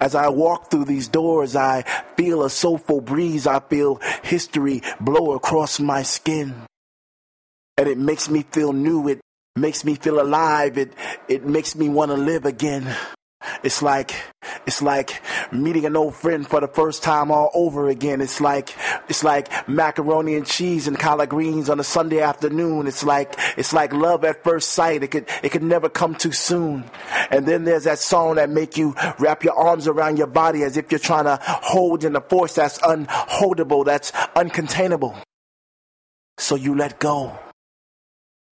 As I walk through these doors, I feel a soulful breeze. I feel history blow across my skin. And it makes me feel new. It makes me feel alive. It, it makes me want to live again. It's like it's like meeting an old friend for the first time all over again. It's like it's like macaroni and cheese and collard greens on a Sunday afternoon. It's like it's like love at first sight. It could it could never come too soon. And then there's that song that make you wrap your arms around your body as if you're trying to hold in a force that's unholdable, that's uncontainable. So you let go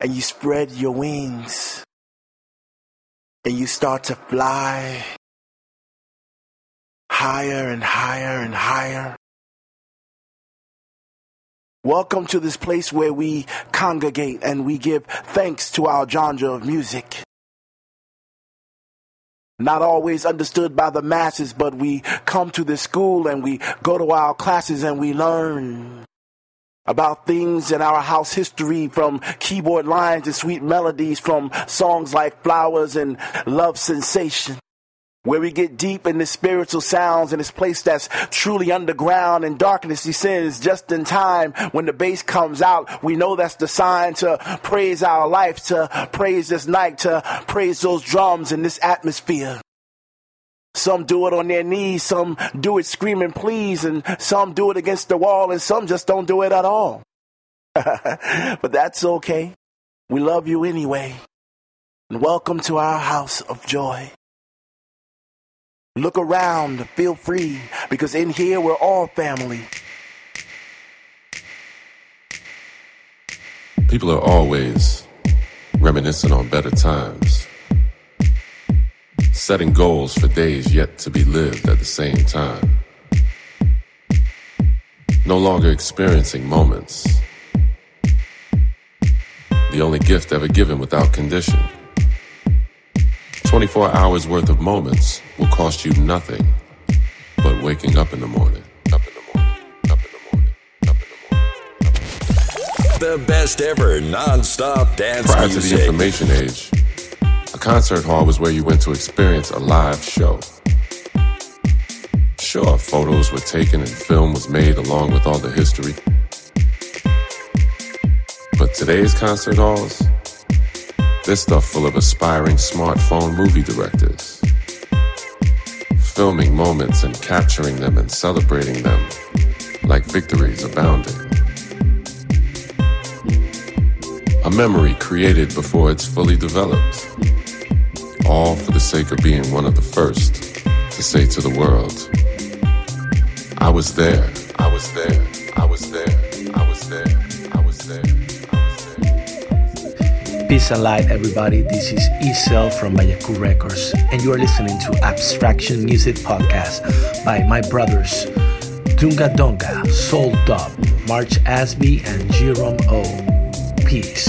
and you spread your wings and you start to fly higher and higher and higher. Welcome to this place where we congregate and we give thanks to our genre of music. Not always understood by the masses, but we come to this school and we go to our classes and we learn about things in our house history from keyboard lines and sweet melodies from songs like Flowers and Love Sensation. Where we get deep in the spiritual sounds in this place that's truly underground and darkness descends just in time when the bass comes out. We know that's the sign to praise our life, to praise this night, to praise those drums in this atmosphere. Some do it on their knees, some do it screaming please, and some do it against the wall, and some just don't do it at all. but that's okay. We love you anyway. And welcome to our house of joy. Look around, feel free, because in here we're all family. People are always reminiscing on better times setting goals for days yet to be lived at the same time. No longer experiencing moments. The only gift ever given without condition. 24 hours worth of moments will cost you nothing but waking up in the morning. Up in the morning. Up in the morning. Up in the morning. The best ever non-stop dance Prior music. to the information age, a concert hall was where you went to experience a live show. Sure, photos were taken and film was made along with all the history. But today's concert halls, they're stuff full of aspiring smartphone movie directors. Filming moments and capturing them and celebrating them like victories abounding. A memory created before it's fully developed all for the sake of being one of the first to say to the world, I was there, I was there, I was there, I was there, I was there. Peace and light, everybody. This is Isel from Mayaku Records, and you are listening to Abstraction Music Podcast by my brothers Dunga Donga, Soul Dub, Mark Ashby, and Jerome O. Peace.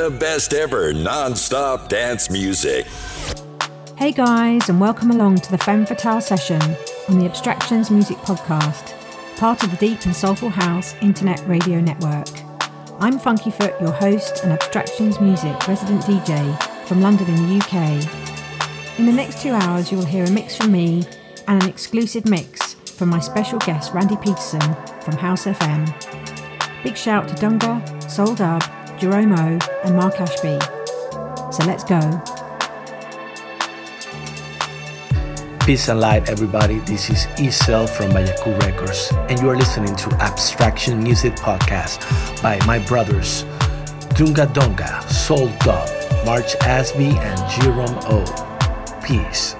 The best ever non stop dance music. Hey guys, and welcome along to the Femme Fatale session on the Abstractions Music Podcast, part of the Deep and Soulful House Internet Radio Network. I'm Funkyfoot, your host and Abstractions Music resident DJ from London in the UK. In the next two hours, you will hear a mix from me and an exclusive mix from my special guest Randy Peterson from House FM. Big shout to Dunga, Soul Dub, Jerome O, and Mark Ashby. So let's go. Peace and light, everybody. This is Isel from Bayaku Records, and you are listening to Abstraction Music Podcast by my brothers Dunga Donga, Soul Dub, Mark Ashby, and Jerome O. Peace.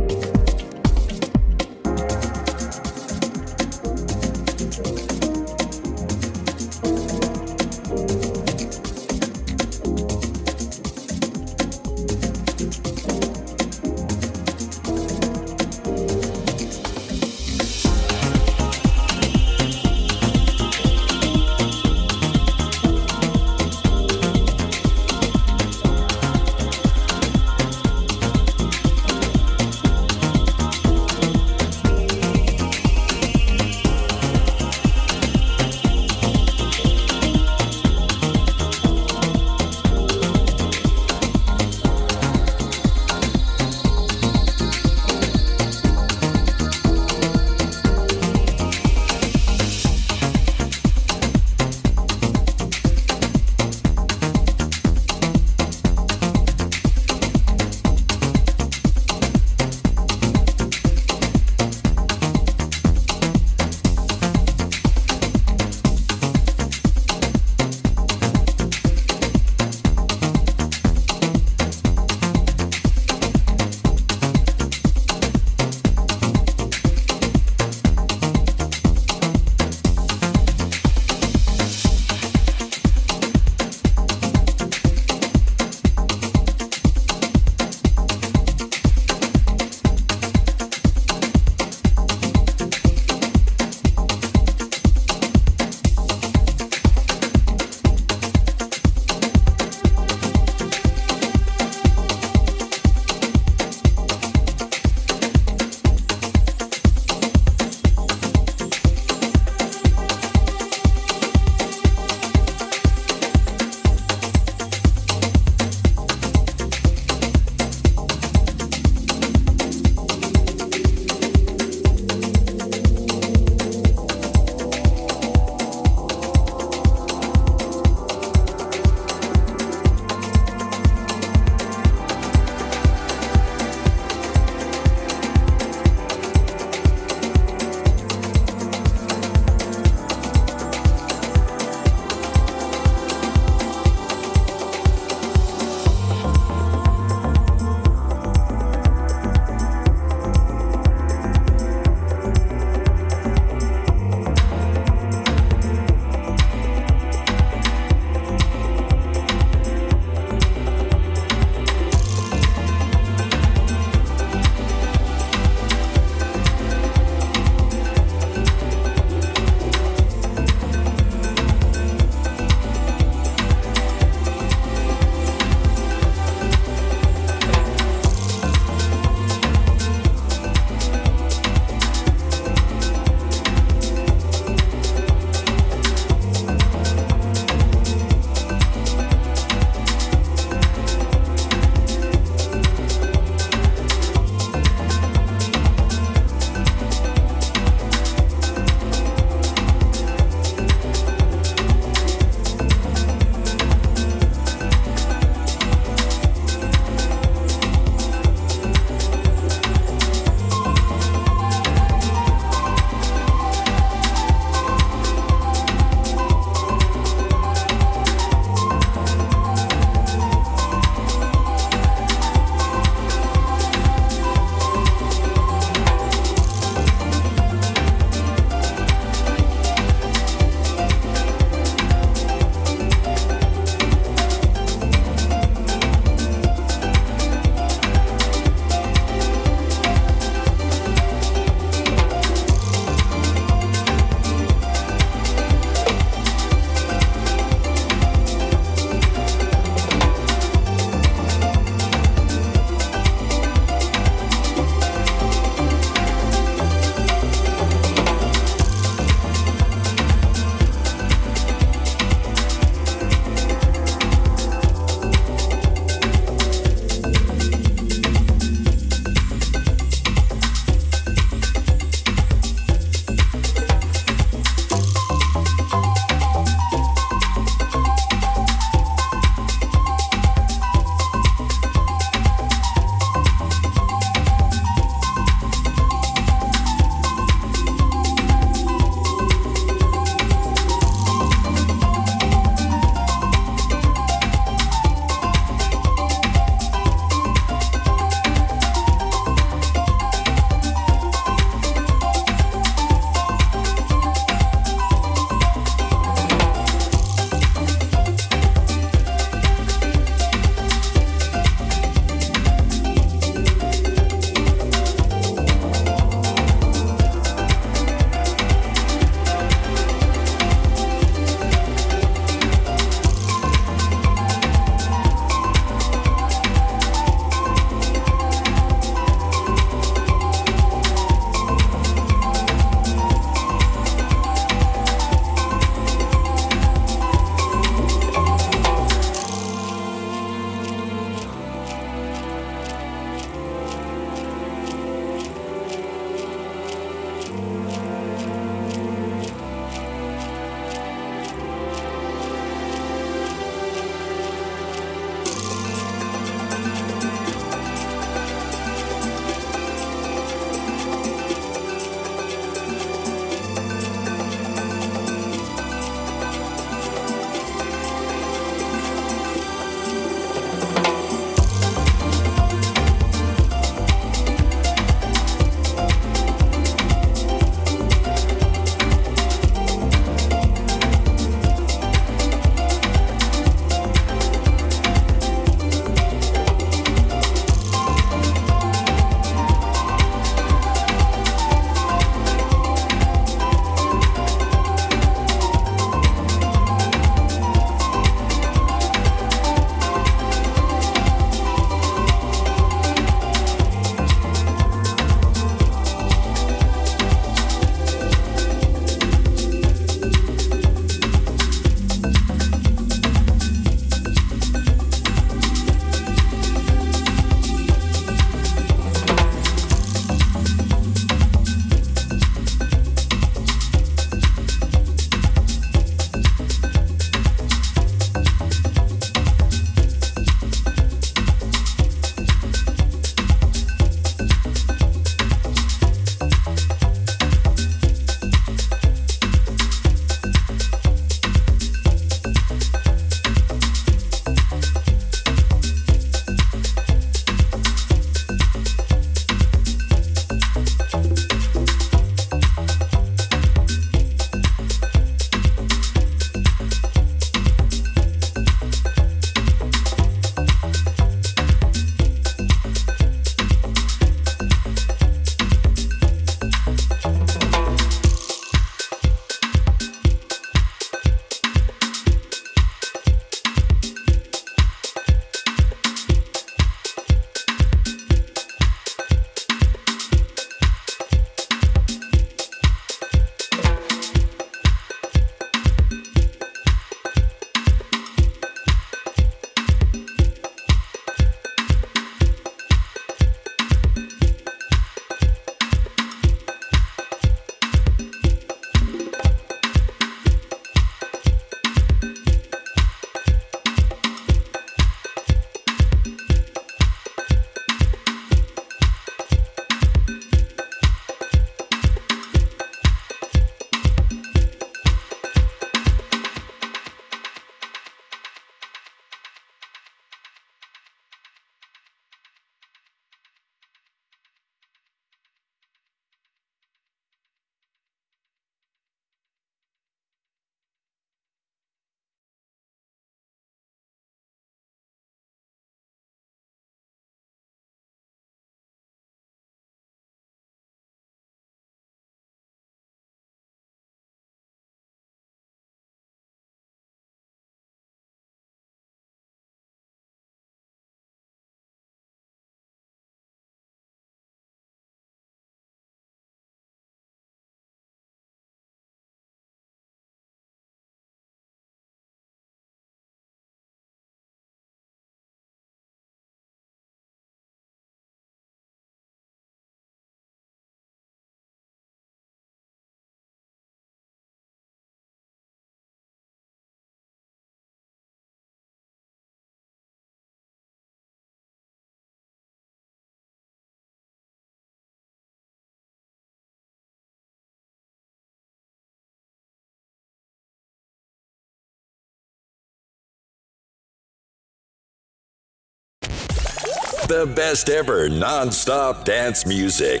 The best ever non stop dance music.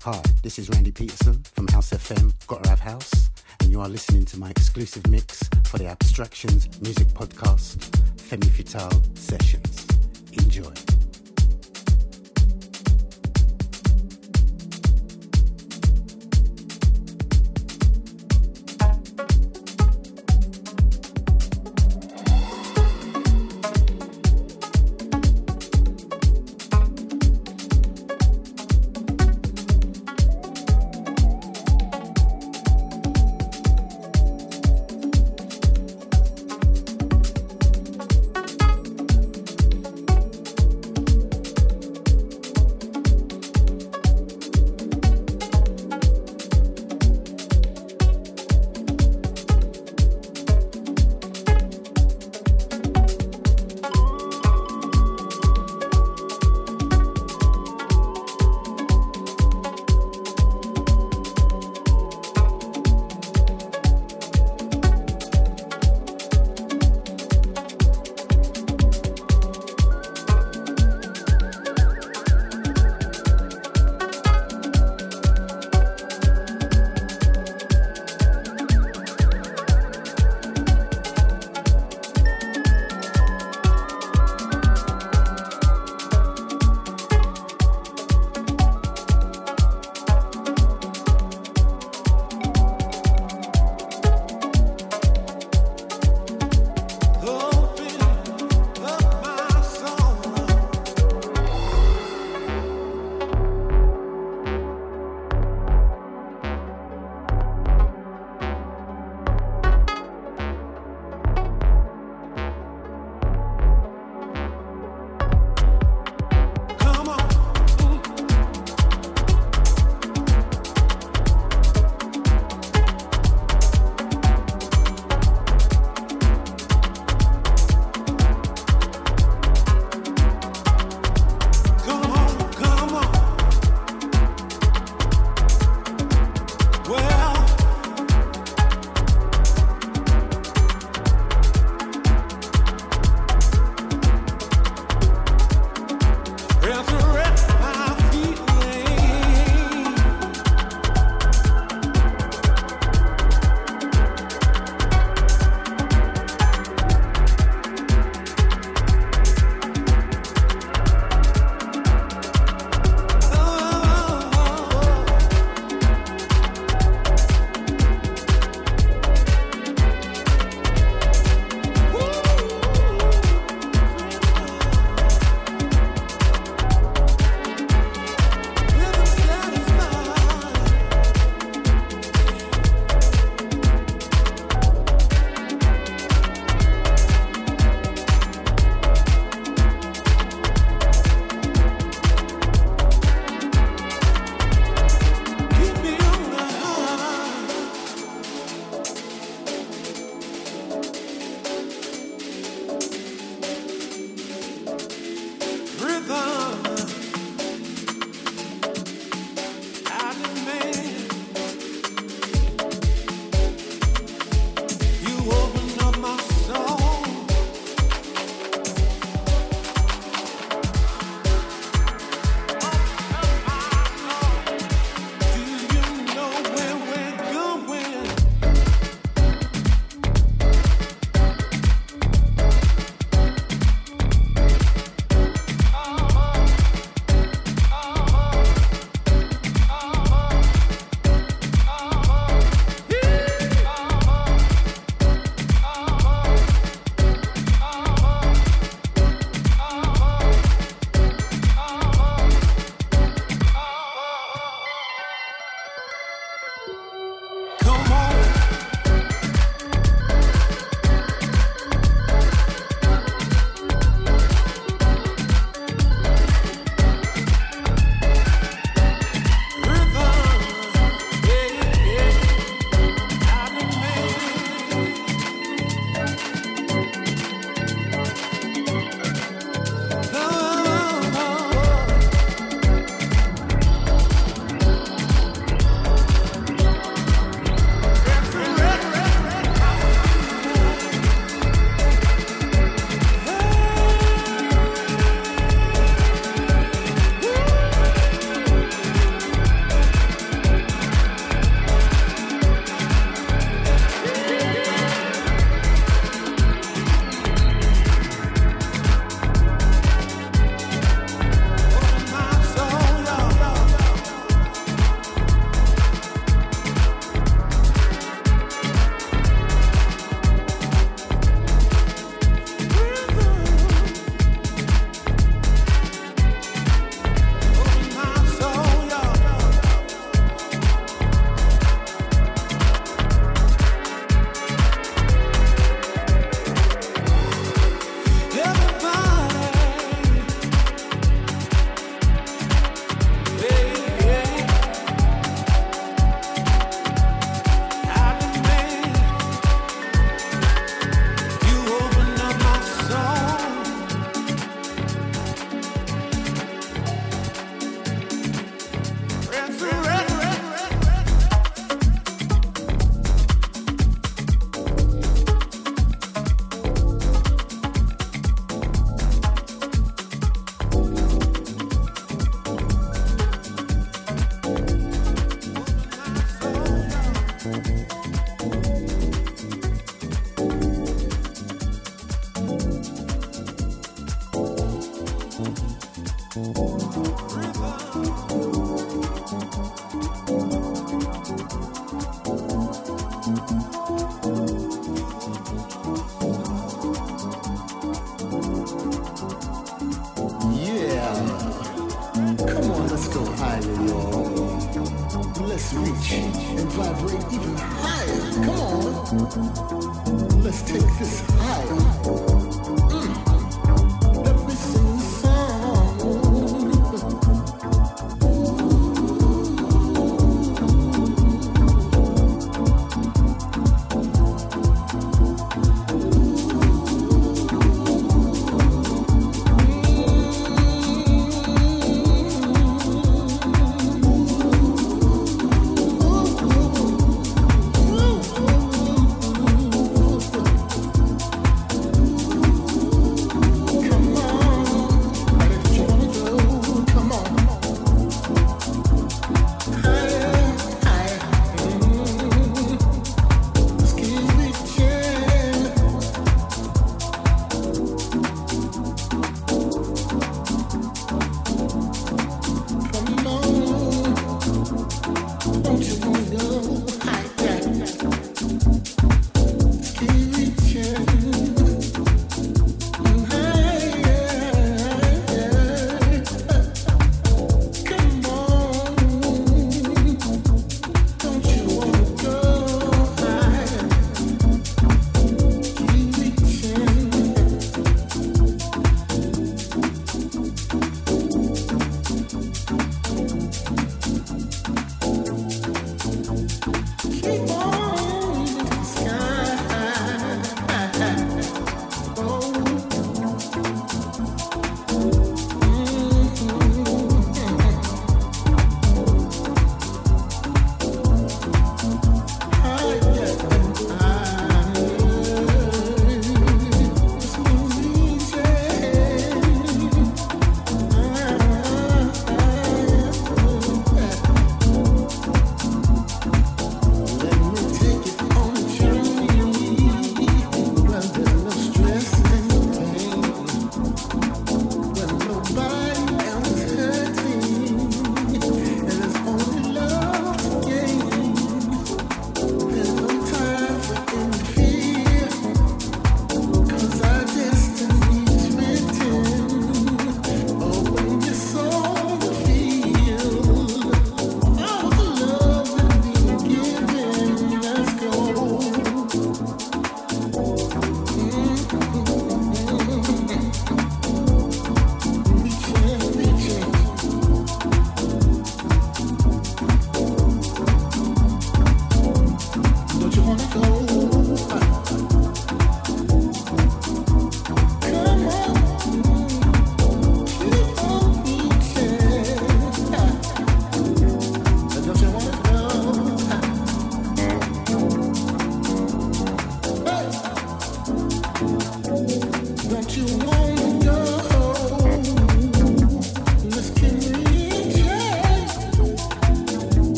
Hi, this is Randy Peterson from House FM, Gotta Have House, and you are listening to my exclusive mix for the Abstractions Music Podcast, Femi Fatale Sessions. Enjoy.